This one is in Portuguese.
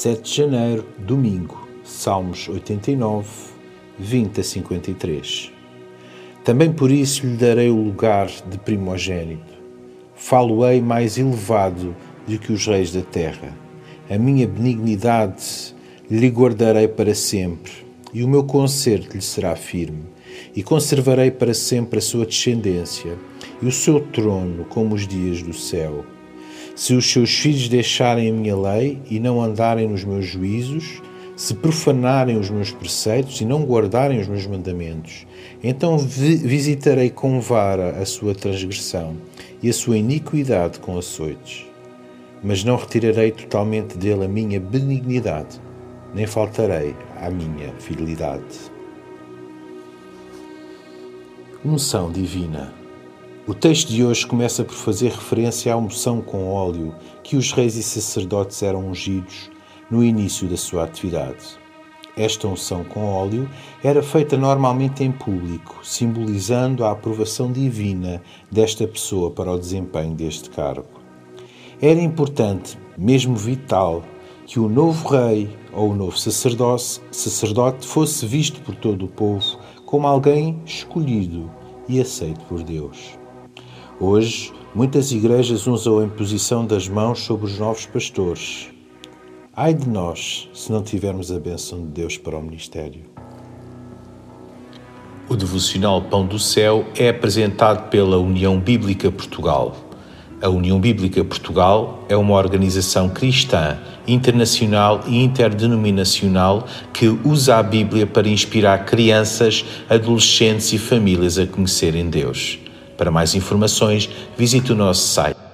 7 de janeiro, domingo, Salmos 89, 20 a 53. Também por isso lhe darei o lugar de primogênito. Falo-ei mais elevado do que os reis da terra. A minha benignidade lhe guardarei para sempre, e o meu conserto lhe será firme, e conservarei para sempre a sua descendência e o seu trono como os dias do céu. Se os seus filhos deixarem a minha lei e não andarem nos meus juízos, se profanarem os meus preceitos e não guardarem os meus mandamentos, então visitarei com vara a sua transgressão e a sua iniquidade com açoites. Mas não retirarei totalmente dele a minha benignidade, nem faltarei à minha fidelidade. Unção Divina o texto de hoje começa por fazer referência à unção com óleo que os reis e sacerdotes eram ungidos no início da sua atividade. Esta unção com óleo era feita normalmente em público, simbolizando a aprovação divina desta pessoa para o desempenho deste cargo. Era importante, mesmo vital, que o novo rei ou o novo sacerdote, sacerdote fosse visto por todo o povo como alguém escolhido e aceito por Deus. Hoje, muitas igrejas usam a imposição das mãos sobre os novos pastores. Ai de nós se não tivermos a bênção de Deus para o ministério. O devocional Pão do Céu é apresentado pela União Bíblica Portugal. A União Bíblica Portugal é uma organização cristã, internacional e interdenominacional que usa a Bíblia para inspirar crianças, adolescentes e famílias a conhecerem Deus. Para mais informações, visite o nosso site